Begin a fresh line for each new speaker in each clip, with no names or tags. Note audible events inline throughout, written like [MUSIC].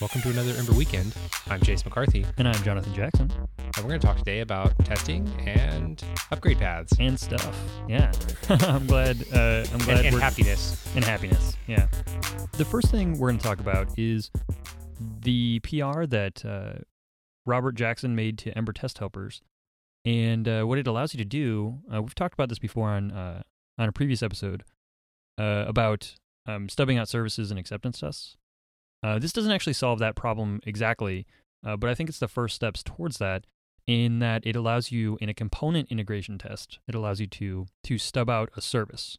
Welcome to another Ember Weekend. I'm Chase McCarthy,
And I'm Jonathan Jackson.
and we're going to talk today about testing and upgrade paths
And stuff. Yeah. [LAUGHS] I'm glad. Uh, I'm glad.
and, and
we're,
happiness.
and happiness. Yeah. The first thing we're going to talk about is the PR that uh, Robert Jackson made to Ember Test Helpers, and uh, what it allows you to do. Uh, we've talked about this before on uh, on a previous episode uh, about um, stubbing out services and acceptance tests. Uh, this doesn't actually solve that problem exactly, uh, but I think it's the first steps towards that. In that it allows you in a component integration test, it allows you to to stub out a service.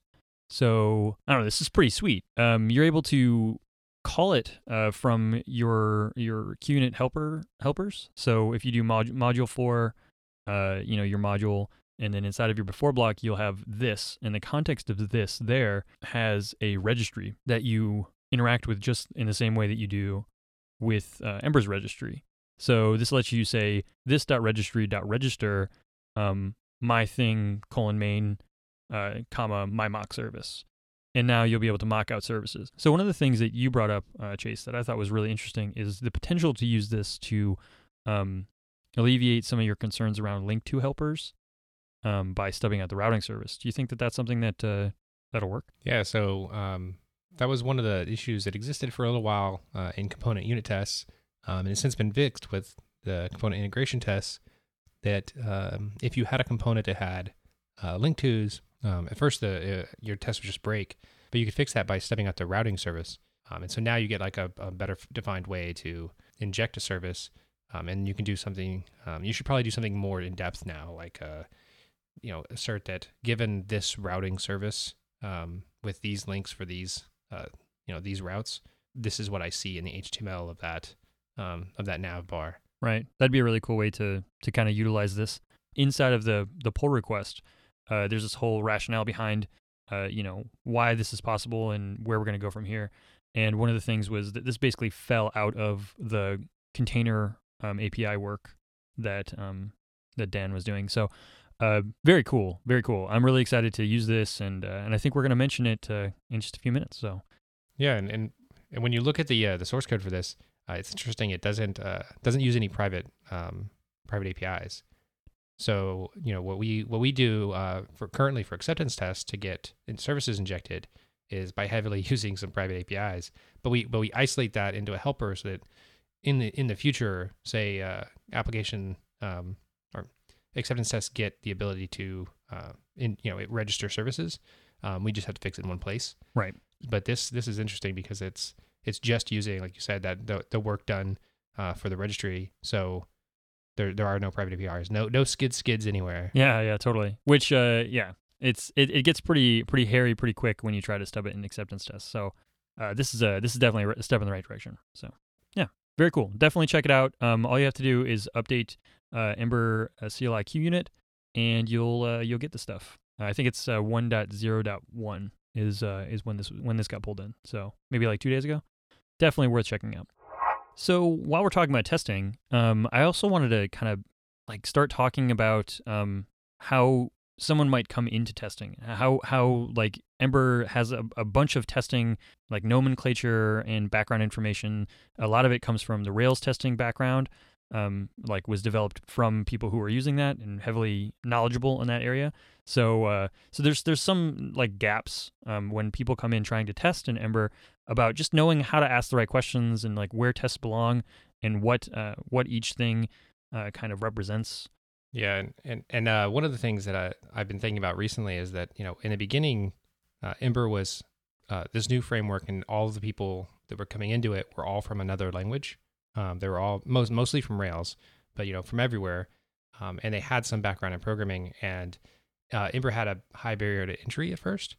So I don't know. This is pretty sweet. Um, you're able to call it uh, from your your QUnit helper helpers. So if you do mod- moduleFor, uh, you know your module, and then inside of your before block you'll have this, and the context of this there has a registry that you interact with just in the same way that you do with uh, Ember's registry. So this lets you say this.registry.register um, my thing colon main uh, comma my mock service. And now you'll be able to mock out services. So one of the things that you brought up uh, chase that i thought was really interesting is the potential to use this to um, alleviate some of your concerns around link to helpers um, by stubbing out the routing service. Do you think that that's something that uh, that'll work?
Yeah, so um, that was one of the issues that existed for a little while uh, in component unit tests, um, and it's since been fixed with the component integration tests. That um, if you had a component that had uh, link tos, um, at first the uh, your test would just break, but you could fix that by stubbing out the routing service, um, and so now you get like a, a better defined way to inject a service, um, and you can do something. Um, you should probably do something more in depth now, like uh, you know, assert that given this routing service with these links for these uh, you know these routes, this is what I see in the HTML of that um, of that nav bar.
Right. That'd be a really cool way to to kind of utilize this inside of the the pull request. Uh, there's this whole rationale behind, uh, you know, why this is possible and where we're going to go from here. And one of the things was that this basically fell out of the container um, API work that um, that Dan was doing. So, uh, very cool, very cool. I'm really excited to use this, and uh, and I think we're going to mention it uh, in just a few minutes. So,
Yeah, and and, and when you look at the uh, the source code for this, uh, it's interesting. It doesn't uh, doesn't use any private um, private APIs. So you know what we what we do uh, for currently for acceptance tests to get in services injected is by heavily [LAUGHS] using some private APIs. But we but we isolate that into a helper so that in the in the future, say uh, application um, acceptance tests get the ability to uh, in you know register services. Um, we just have to fix it in one place
right.
but this this is interesting because it's it's just using like you said that the, the work done uh, for the registry so there there are no private APIs no no skid skids anywhere
Yeah, yeah, totally. Which, uh, yeah, it's it, it gets pretty pretty hairy pretty quick when you try to stub it in acceptance tests. So, uh, this is a this is definitely a step in the right direction. So, yeah, very cool. Definitely check it out. Um, all you have to do is update uh, Ember uh, CLI QUnit, and you'll uh, you'll get the stuff. I think it's uh, 1.0.1 is uh, is when this when this got pulled in. So maybe like two days ago. Definitely worth checking out. So while we're talking about testing, um, I also wanted to kind of like start talking about um, how someone might come into testing how how like ember has a, a bunch of testing like nomenclature and background information a lot of it comes from the rails testing background um, like was developed from people who are using that and heavily knowledgeable in that area. So uh, so there's there's some like gaps um, when people come in trying to test in ember about just knowing how to ask the right questions and like where tests belong and what uh, what each thing uh, kind of represents.
Yeah and and, and uh, one of the things that I, I've been thinking about recently is that you know in the beginning uh, Ember was uh, this new framework and all of the people that were coming into it were all from another language um, they were all most mostly from Rails but you know from everywhere um, and they had some background in programming and uh, Ember had a high barrier to entry at first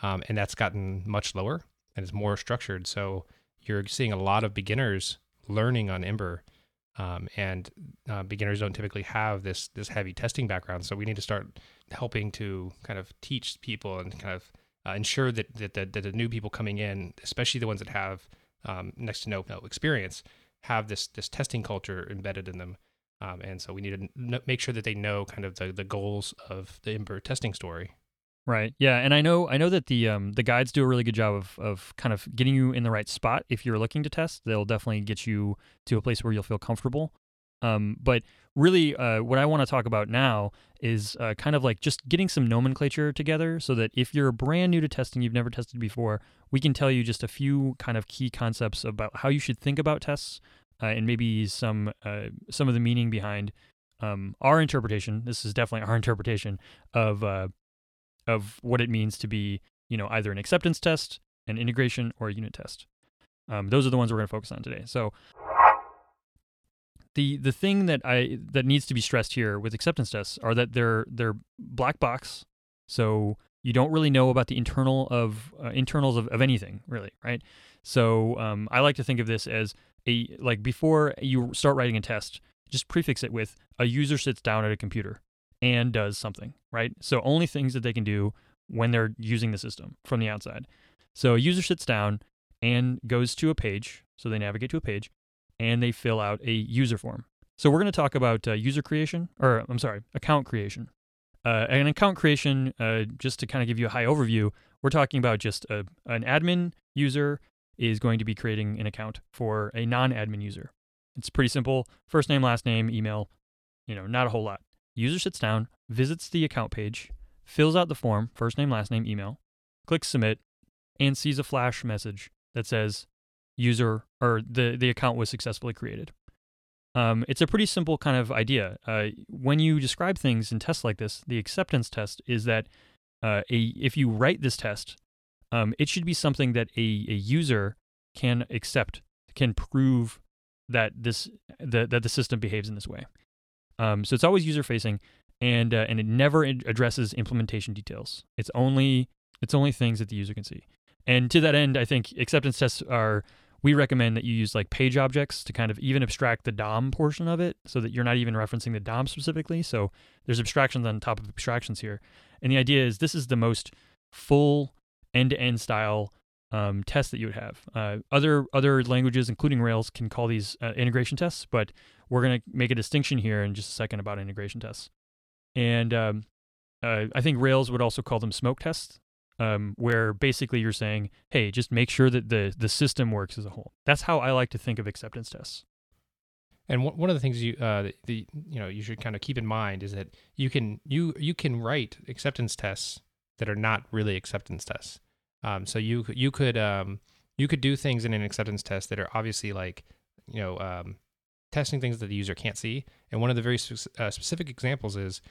um, and that's gotten much lower and it's more structured. So you're seeing a lot of beginners learning on Ember, um, and uh, beginners don't typically have this this heavy testing background. So we need to start helping to kind of teach people and kind of uh, ensure that that, that that the new people coming in, especially the ones that have um, next to no, no experience, have this this testing culture embedded in them. Um, and so we need to make sure that they know kind of the, the goals of the Ember testing story.
Right. Yeah, and I know I know that the um, the guides do a really good job of of kind of getting you in the right spot if you're looking to test. They'll definitely get you to a place where you'll feel comfortable. Um, but really, uh, what I want to talk about now is uh, kind of like just getting some nomenclature together so that if you're brand new to testing, you've never tested before, we can tell you just a few kind of key concepts about how you should think about tests uh, and maybe some uh, some of the meaning behind um, our interpretation. This is definitely our [LAUGHS] interpretation of uh, of what it means to be, you know, either an acceptance test, an integration, or a unit test. Um, those are the ones we're going to focus on today. So the the thing that I that needs to be stressed here with acceptance tests are that they're they're black box. So you don't really know about the internal of uh, internals of, of anything really, right? So um, I like to think of this as a like before you start writing a test, just prefix it with a user sits down at a computer and does something, right? So only things that they can do when they're using the system from the outside. So a user sits down and goes to a page, so they navigate to a page, and they fill out a user form. So we're going to talk about uh, user creation, or I'm sorry, account creation. Uh, an account creation, uh, just to kind of give you a high overview, we're talking about just a, an admin user is going to be creating an account for a non-admin user. It's pretty simple: first name, last name, email. You know, not a whole lot. User sits down, visits the account page, fills out the form, first name, last name, email, clicks submit, and sees a flash message that says user or the, the account was successfully created. Um, it's a pretty simple kind of idea. Uh, when you describe things in tests like this, the acceptance test is that uh, a if you write this test, um, it should be something that a, a user can accept, can prove that this that, that the system behaves in this way. Um, so it's always user facing, and uh, and it never addresses implementation details. It's only it's only things that the user can see. And to that end, I think acceptance tests are we recommend that you use like page objects to kind of even abstract the DOM portion of it so that you're not even referencing the DOM specifically. So there's abstractions on top of abstractions here. And the idea is this is the most full end to end style um, test that you would have. Uh, other other languages, including Rails, can call these uh, integration tests, but we're going to make a distinction here in just a second about integration tests. And um, uh, I think Rails would also call them smoke tests, um, where basically you're saying, hey, just make sure that the the system works as a whole. That's how I like to think of acceptance tests.
And one of the things you uh, the you know you should kind of keep in mind is that you can you you can write acceptance tests that are not really acceptance tests. Um, so you you could um, you could do things in an acceptance test that are obviously like you know um, testing things that the user can't see. And one of the very uh, specific examples is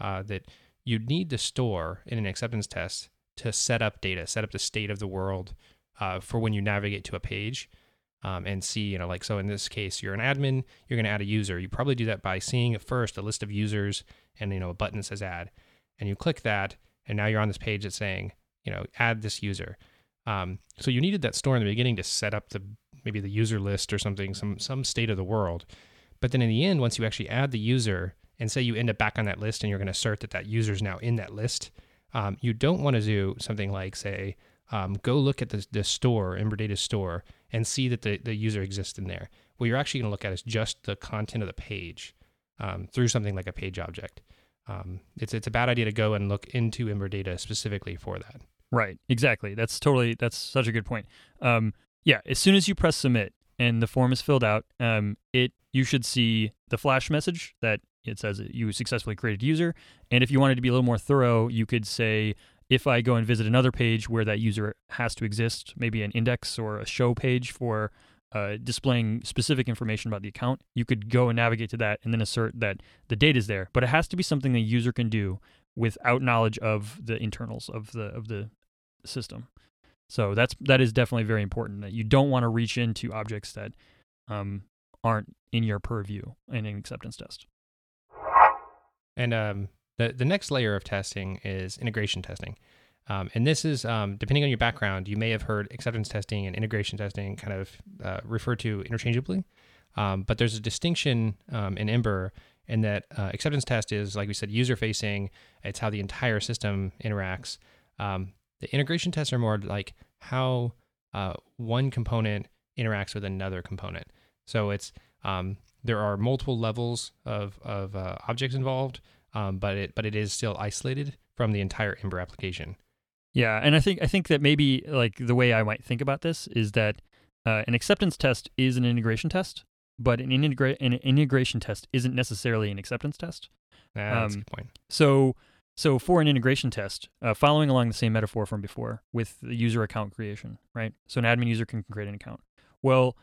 uh, that you need to store in an acceptance test to set up data, set up the state of the world uh, for when you navigate to a page um, and see, you know, like, so in this case, you're an admin, you're going to add a user. You probably do that by seeing at first a list of users and, you know, a button that says add. And you click that, and now you're on this page that's saying, you know, add this user. Um, so you needed that store in the beginning to set up the maybe the user list or something, some some state of the world. But then in the end, once you actually add the user and say you end up back on that list and you're going to assert that that user is now in that list, um, you don't want to do something like say, um, go look at the, the store, Ember Data store, and see that the, the user exists in there. What you're actually going to look at is just the content of the page um, through something like a page object. Um, it's it's a bad idea to go and look into Ember Data specifically for that.
Right. Exactly. That's totally. That's such a good point. Um, yeah. As soon as you press submit and the form is filled out, um, it you should see the flash message that it says you successfully created user. And if you wanted to be a little more thorough, you could say, if I go and visit another page where that user has to exist, maybe an index or a show page for uh, displaying specific information about the account, you could go and navigate to that and then assert that the data is there. But it has to be something the user can do without knowledge of the internals of the of the system. So that's that is definitely very important that you don't want to reach into objects that um, aren't in your purview in an acceptance test.
And um, the the next layer of testing is integration testing. Um, and this is um, depending on your background, you may have heard acceptance testing and integration testing kind of uh, referred to interchangeably. Um, but there's a distinction um, in Ember in that uh, acceptance test is, like we said, user facing. It's how the entire system interacts. Um, the integration tests are more like how uh, one component interacts with another component. So it's um, there are multiple levels of of uh, objects involved, um, but it but it is still isolated from the entire Ember application.
Yeah, and I think I think that maybe like the way I might think about this is that uh, an acceptance test is an integration test, but an, integra- an integration test isn't necessarily an acceptance test.
Ah, that's a
Um,
good point.
So, so for an integration test, uh, following along the same metaphor from before with the user account creation, right? So an admin user can create an account. Well,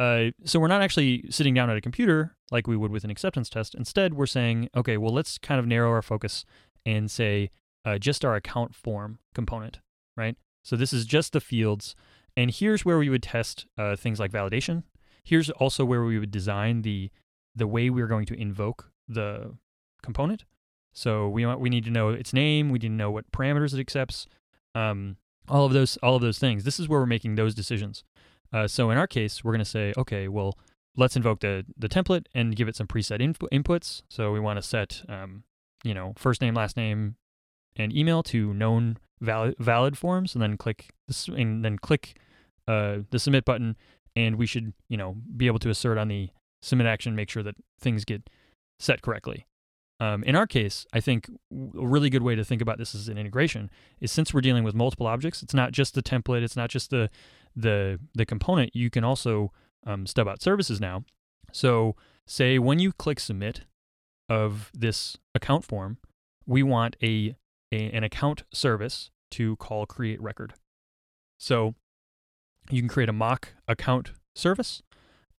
uh, so we're not actually sitting down at a computer like we would with an acceptance test. Instead, we're saying, okay, well, let's kind of narrow our focus and say uh, just our account form component, right? So this is just the fields, and here's where we would test uh, things like validation. Here's also where we would design the the way we're going to invoke the component. So we we need to know its name. We need to know what parameters it accepts. Um, all of those all of those things. This is where we're making those decisions. Uh, so in our case, we're going to say, okay, well, let's invoke the the template and give it some preset inf- inputs. So we want to set, um, you know, first name, last name, and email to known valid valid forms, and then click this, and then click uh, the submit button, and we should, you know, be able to assert on the submit action, make sure that things get set correctly. Um, in our case, I think a really good way to think about this as an integration is since we're dealing with multiple objects, it's not just the template, it's not just the the the component. You can also um, stub out services now. So, say when you click submit of this account form, we want a, a an account service to call create record. So, you can create a mock account service,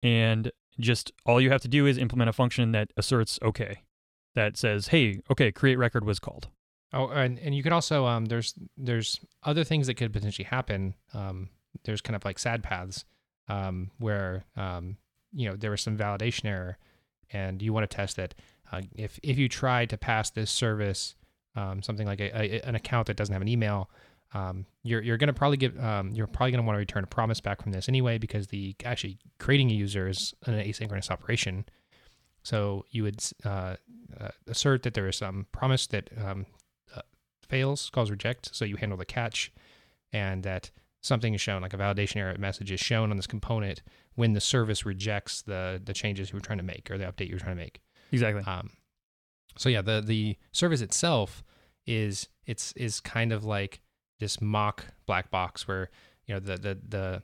and just all you have to do is implement a function that asserts okay that says, "Hey, okay, create record was called."
Oh, and, and you could also um, there's there's other things that could potentially happen. Um, there's kind of like sad paths um, where um, you know there was some validation error, and you want to test that uh, if if you try to pass this service um, something like a, a, an account that doesn't have an email, um, you're you're gonna probably get um, you're probably gonna want to return a promise back from this anyway because the actually creating a user is an asynchronous operation. So you would uh, uh, assert that there is some promise that um, uh, fails, calls reject. So you handle the catch, and that something is shown, like a validation error message is shown on this component when the service rejects the the changes you were trying to make or the update you were trying to make.
Exactly.
Um, so yeah, the the service itself is it's is kind of like this mock black box where you know the the the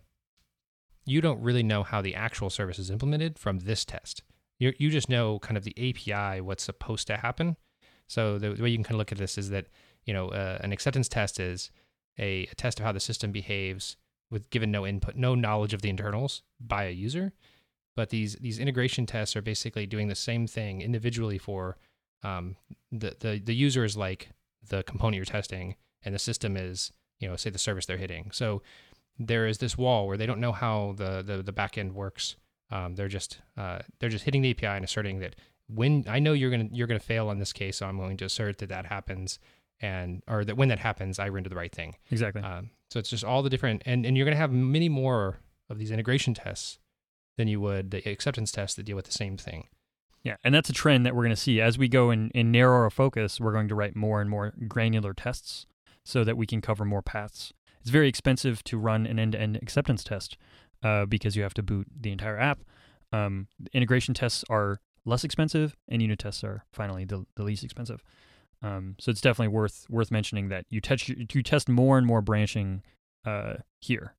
you don't really know how the actual service is implemented from this test. You you just know kind of the API what's supposed to happen. So the, the way you can kind of look at this is that you know uh, an acceptance test is a, a test of how the system behaves with given no input, no knowledge of the internals by a user. But these these integration tests are basically doing the same thing individually for um, the the the user is like the component you're testing, and the system is you know say the service they're hitting. So there is this wall where they don't know how the the, the back end works. Um, they're just uh, they're just hitting the API and asserting that when I know you're gonna you're gonna fail on this case, so I'm going to assert that that happens, and or that when that happens, I render the right thing.
exactly.
Um, so it's just all the different, and, and you're going to have many more of these integration tests than you would the acceptance tests that deal with the same thing.
Yeah, and that's a trend that we're going to see as we go and, and narrow our focus. We're going to write more and more granular tests so that we can cover more paths. It's very expensive to run an end-to-end acceptance test uh, because you have to boot the entire app. Um, integration tests are less expensive, and unit tests are finally the, the least expensive. Um, so it's definitely worth worth mentioning that you test you test more and more branching uh, here.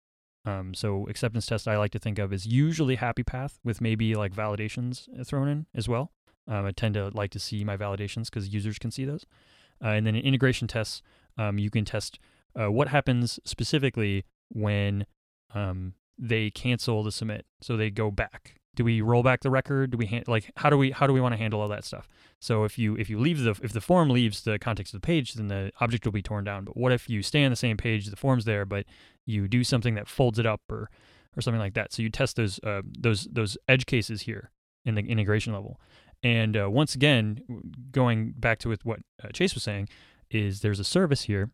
Um, so acceptance test I like to think of is usually happy path with maybe like validations thrown in as well. Um, I tend to like to see my validations because users can see those. Uh, and then in integration tests, um, you can test uh, what happens specifically when um, they cancel the submit. So they go back. Do we roll back the record? Do we han- like how do we how do we want to handle all that stuff? So if you if you leave the if the form leaves the context of the page, then the object will be torn down. But what if you stay on the same page, the form's there, but you do something that folds it up or or something like that? So you test those uh, those those edge cases here in the integration level. And uh, once again, going back to with what uh, Chase was saying, is there's a service here,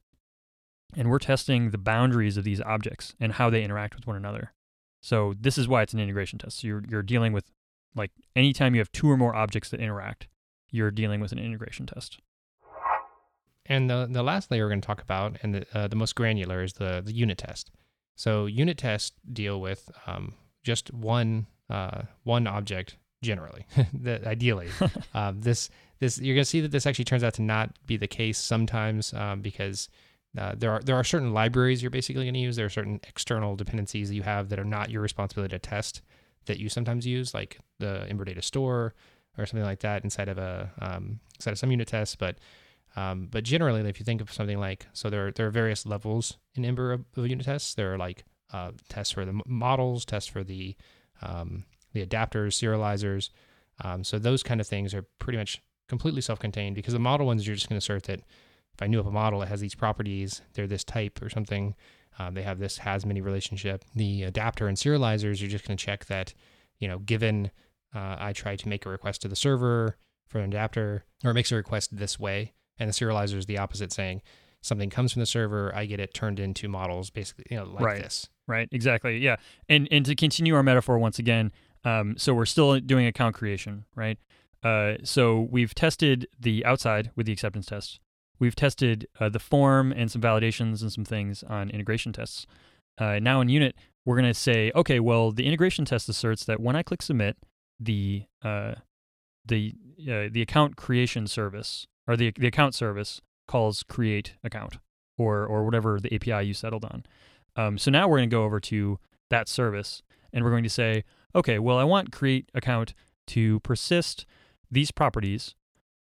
and we're testing the boundaries of these objects and how they interact with one another. So this is why it's an integration test. So you're you're dealing with like anytime you have two or more objects that interact, you're dealing with an integration test.
And the the last layer we're going to talk about, and the uh, the most granular, is the the unit test. So unit tests deal with um, just one uh, one object generally, [LAUGHS] the, ideally. um, [LAUGHS] this this you're going to see that this actually turns out to not be the case sometimes um, because uh, there are there are certain libraries you're basically going to use. There are certain external dependencies that you have that are not your responsibility to test that you sometimes use, like the Ember Data Store or something like that inside of a um, inside of some unit tests. But um, but generally, if you think of something like so, there are, there are various levels in Ember of, of unit tests. There are like uh, tests for the models, tests for the um, the adapters, serializers. Um, so those kind of things are pretty much completely self-contained because the model ones you're just going to assert that if I knew of a model that has these properties, they're this type or something. Um, they have this has many relationship. The adapter and serializers, you're just going to check that, you know, given uh, I try to make a request to the server for an adapter, or it makes a request this way, and the serializer is the opposite, saying something comes from the server, I get it turned into models, basically, you know, like
right.
this.
Right. Exactly. Yeah. And and to continue our metaphor once again, um, so we're still doing account creation, right? Uh, so we've tested the outside with the acceptance test. We've tested uh, the form and some validations and some things on integration tests. Uh, now in unit, we're going to say, okay, well, the integration test asserts that when I click submit, the uh, the uh, the account creation service or the the account service calls create account or or whatever the API you settled on. Um, so now we're going to go over to that service and we're going to say, okay, well, I want create account to persist these properties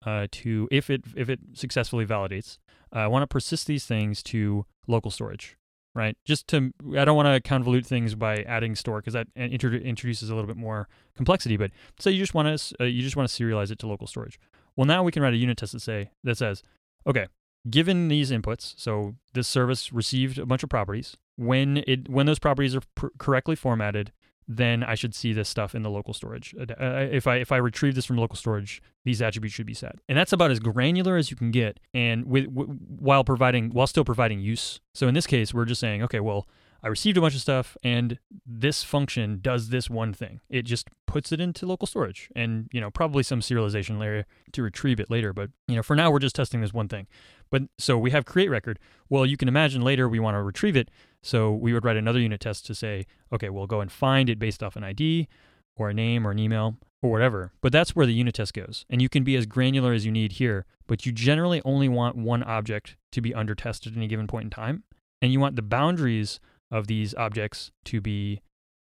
uh, to if it if it successfully validates. Uh, I want to persist these things to local storage, right? Just to I don't want to convolute things by adding store because that introduces a little bit more complexity. But say you just want to uh, you just want to serialize it to local storage. Well, now we can write a unit test that say that says, okay, given these inputs, so this service received a bunch of properties. When it when those properties are pr- correctly formatted, then I should see this stuff in the local storage. Uh, if I if I retrieve this from local storage, these attributes should be set, and that's about as granular as you can get, and with w- while providing while still providing use. So in this case, we're just saying, okay, well, I received a bunch of stuff, and this function does this one thing. It just puts it into local storage, and you know probably some serialization layer to retrieve it later. But you know for now, we're just testing this one thing. But so we have create record. Well, you can imagine later we want to retrieve it. So we would write another unit test to say, okay, we'll go and find it based off an ID or a name or an email or whatever. But that's where the unit test goes. And you can be as granular as you need here, but you generally only want one object to be under tested at any given point in time. And you want the boundaries of these objects to be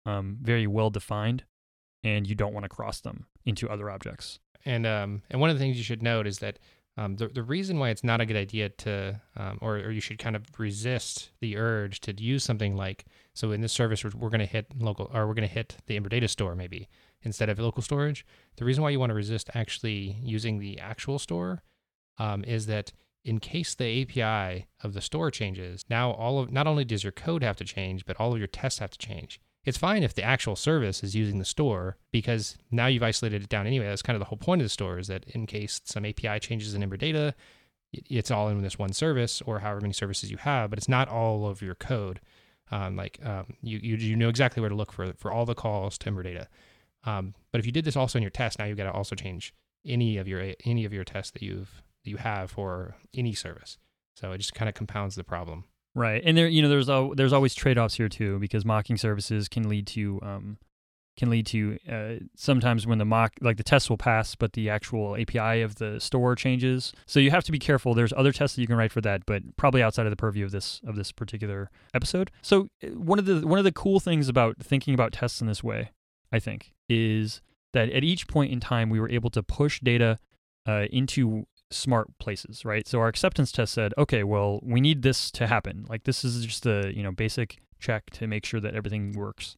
um, very well defined, and you don't want to cross them into other objects.
And um, and one of the things you should note is that um, the, the reason why it's not a good idea to, um, or, or you should kind of resist the urge to use something like, so in this service, we're, we're going to hit local, or we're going to hit the Ember Data Store maybe instead of local storage. The reason why you want to resist actually using the actual store um, is that in case the API of the store changes, now all of, not only does your code have to change, but all of your tests have to change. It's fine if the actual service is using the store because now you've isolated it down anyway. That's kind of the whole point of the store is that in case some API changes in Ember data, it's all in this one service or however many services you have, but it's not all of your code. Um, like um, you, you, you know exactly where to look for for all the calls to Ember data. Um, but if you did this also in your test, now you've got to also change any of your any of your tests that you've that you have for any service. So it just kind of compounds the problem.
Right, and there, you know, there's al- there's always trade offs here too because mocking services can lead to um, can lead to uh, sometimes when the mock like the test will pass, but the actual API of the store changes. So you have to be careful. There's other tests that you can write for that, but probably outside of the purview of this of this particular episode. So uh, one of the one of the cool things about thinking about tests in this way, I think, is that at each point in time we were able to push data uh, into smart places, right? So our acceptance test said, okay, well, we need this to happen. Like this is just a you know basic check to make sure that everything works.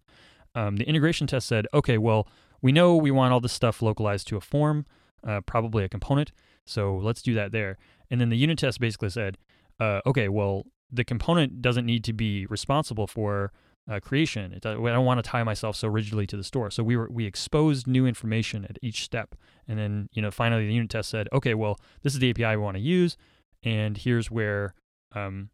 Um, the integration test said, okay, well, we know we want all this stuff localized to a form, uh, probably a component. So let's do that there. And then the unit test basically said, uh, okay, well, the component doesn't need to be responsible for uh, creation. It, I don't want to tie myself so rigidly to the store. So we were we exposed new information at each step, and then you know finally the unit test said, okay, well this is the API we want to use, and here's where um,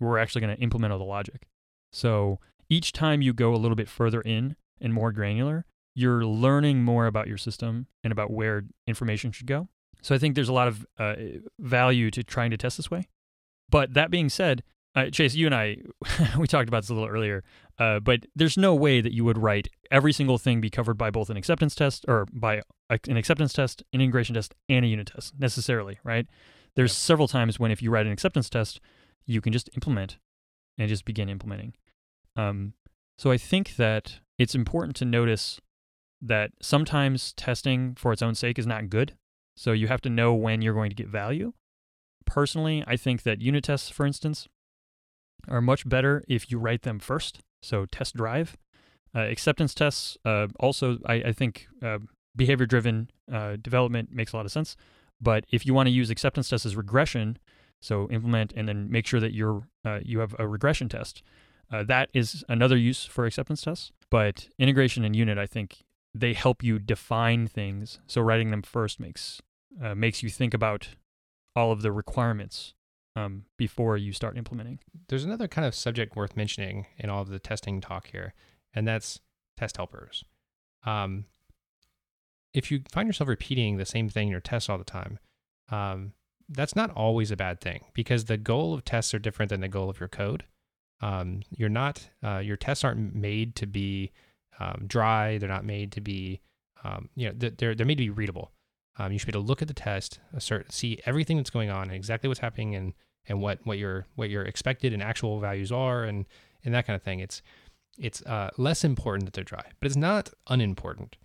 we're actually going to implement all the logic. So each time you go a little bit further in and more granular, you're learning more about your system and about where information should go. So I think there's a lot of uh, value to trying to test this way. But that being said, uh, Chase, you and I, [LAUGHS] we talked about this a little earlier, uh, but there's no way that you would write every single thing be covered by both an acceptance test or by an acceptance test, an integration test, and a unit test necessarily, right? There's several times when if you write an acceptance test, you can just implement and just begin implementing. Um, so I think that it's important to notice that sometimes testing for its own sake is not good. So you have to know when you're going to get value. Personally, I think that unit tests, for instance, are much better if you write them first. So test drive. Uh, acceptance tests uh, also, I, I think uh, behavior driven uh, development makes a lot of sense. But if you want to use acceptance tests as regression, so implement and then make sure that you're uh, you have a regression test. Uh, that is another use for acceptance tests. But integration and unit, I think they help you define things. So writing them first makes makes you think about all of the requirements um, before you start implementing.
There's another kind of subject worth mentioning in all of the testing talk here, and that's test helpers. Um, if you find yourself repeating the same thing in your tests all the time, um, that's not always a bad thing because the goal of tests are different than the goal of your code. Um, you're not uh, your tests aren't made to be um, dry. They're not made to be um, you know they're they're made to be readable. Um, you should be able to look at the test, assert, see everything that's going on and exactly what's happening and and what what your what your expected and actual values are and and that kind of thing. It's it's uh, less important that they're dry, but it's not unimportant.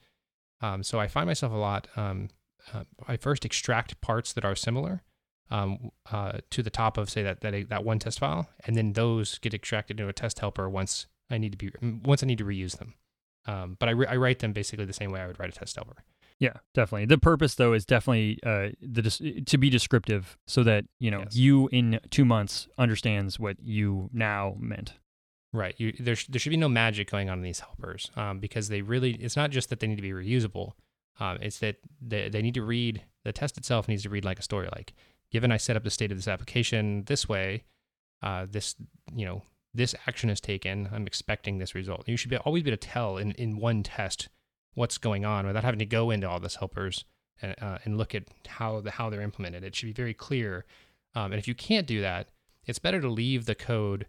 Um, so I find myself a lot. Um, uh, I first extract parts that are similar um, uh, to the top of say that that that one test file, and then those get extracted into a test helper once I need to be once I need to reuse them. Um, but I, re- I write them basically the same way I would write a test helper.
Yeah, definitely. The purpose though is definitely uh, the to be descriptive, so that you know yes. you in two months understands what you now meant.
Right. You, there, there should be no magic going on in these helpers um, because they really. It's not just that they need to be reusable. Um, it's that they, they need to read the test itself needs to read like a story. Like, given I set up the state of this application this way, uh, this you know this action is taken. I'm expecting this result. You should be, always be able to tell in in one test what's going on without having to go into all this helpers and, uh, and look at how the how they're implemented. It should be very clear. Um, and if you can't do that, it's better to leave the code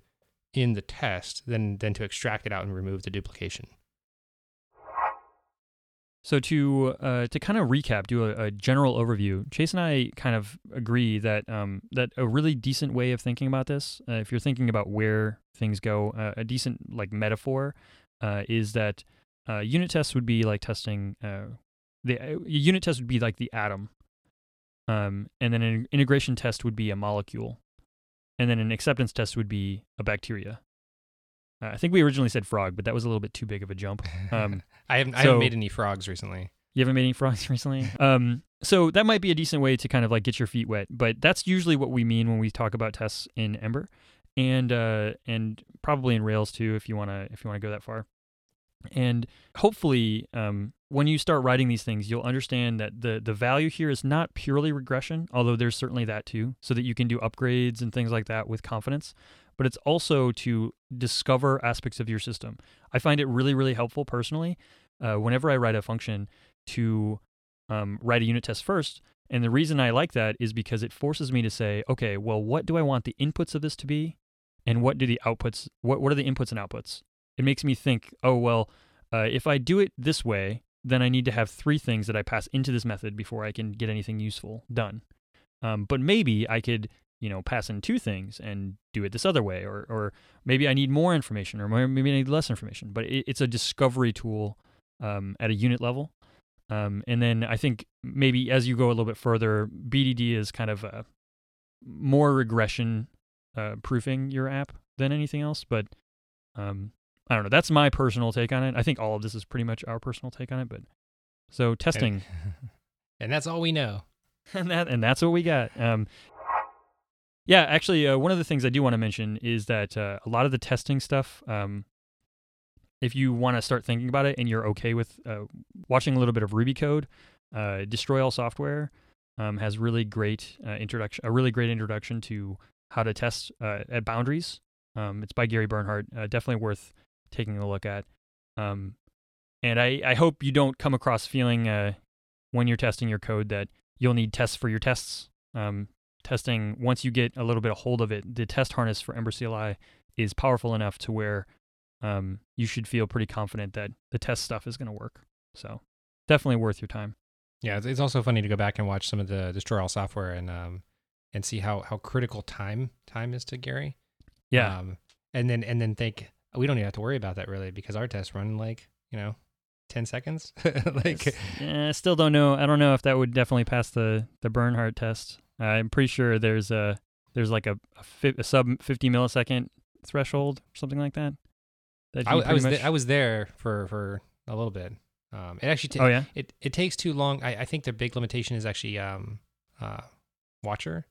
in the test than than to extract it out and remove the duplication.
So to uh, to kind of recap, do a, a, general overview. Chase and I kind of agree that um, that a really decent way of thinking about this, uh, if you're thinking about where things go, uh, a decent like metaphor uh, is that uh, unit tests would be like testing uh, the uh, unit test would be like the atom, um, and then an integration test would be a molecule, and then an acceptance test would be a bacteria. Uh, I think we originally said frog, but that was a little bit too big of a jump. Um, [LAUGHS]
I haven't so, I haven't made any frogs recently.
You haven't made any frogs [LAUGHS] recently. um, so that might be a decent way to kind of like get your feet wet, but that's usually what we mean when we talk about tests in Ember, and uh, and probably in Rails too, if you wanna if you wanna go that far. And hopefully, um, when you start writing these things, you'll understand that the the value here is not purely regression, although there's certainly that too, so that you can do upgrades and things like that with confidence. But it's also to discover aspects of your system. I find it really, really helpful personally uh, whenever I write a function to um, write a unit test first. And the reason I like that is because it forces me to say, okay, well, what do I want the inputs of this to be? And what do the outputs, what, what are the inputs and outputs? It makes me think, oh, well, uh, if I do it this way, then I need to have three things that I pass into this method before I can get anything useful done. Um, but maybe I could, you know, pass in two things and do it this other way, or or maybe I need more information, or maybe I need less information. But it, it's a discovery tool um, at a unit level. Um, and then I think maybe as you go a little bit further, BDD is kind of a more regression uh, proofing your app than anything else. But um, I don't know. That's my personal take on it. I think all of this is pretty much our personal take on it. But so testing, [LAUGHS]
and that's all we know.
and that and that's what we got. Um, yeah, actually, uh, one of the things I do want to mention is that uh, a lot of the testing stuff. Um, if you want to start thinking about it and you're okay with uh, watching a little bit of Ruby code, uh, Destroy All Software um, has really great uh, introduction, a really great introduction to how to test uh, at boundaries. Um, it's by Gary Bernhardt. definitely worth taking a look at. Um, and I, I hope you don't come across feeling uh, when you're testing your code that you'll need tests for your tests. Um, testing once you get a little bit of hold of it. The test harness for Ember CLI is powerful enough to where um, you should feel pretty confident that the test stuff is going to work. So definitely worth your time.
Yeah, it's- also funny to go back and watch some of the destroy all software and um and see how how critical time time is to Gary.
Yeah,
Um, and then and then think we don't even have to worry about that really because our tests run like you know ten seconds. [LAUGHS] like [LAUGHS]
yeah, I still don't know. I don't know if that would definitely pass the the Bernhardt test. I'm pretty sure there's a there's like a a, fi- a sub 50 millisecond threshold, something like that. That
I, I was
much-
th- I was there for for a little bit. Um, it actually ta-
oh yeah.
it it takes too long. I, I think the big limitation is actually um uh watcher.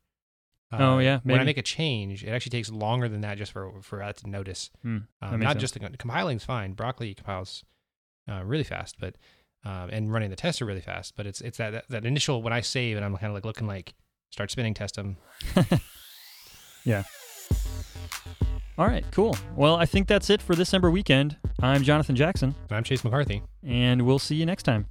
Uh,
Oh, yeah,
When I make a change, it actually takes longer than that just for for that to notice.
That
Um, not
sense.
just the compiling's fine. Broccoli compiles uh, really fast, but um, and running the tests are really fast. But it's it's that, that that initial when I save and I'm kind of like looking like start spinning test them. [LAUGHS] Yeah.
All right, cool. Well, I think that's it for this Ember weekend. I'm Jonathan Jackson,
I'm Chase McCarthy.
and we'll see you next time.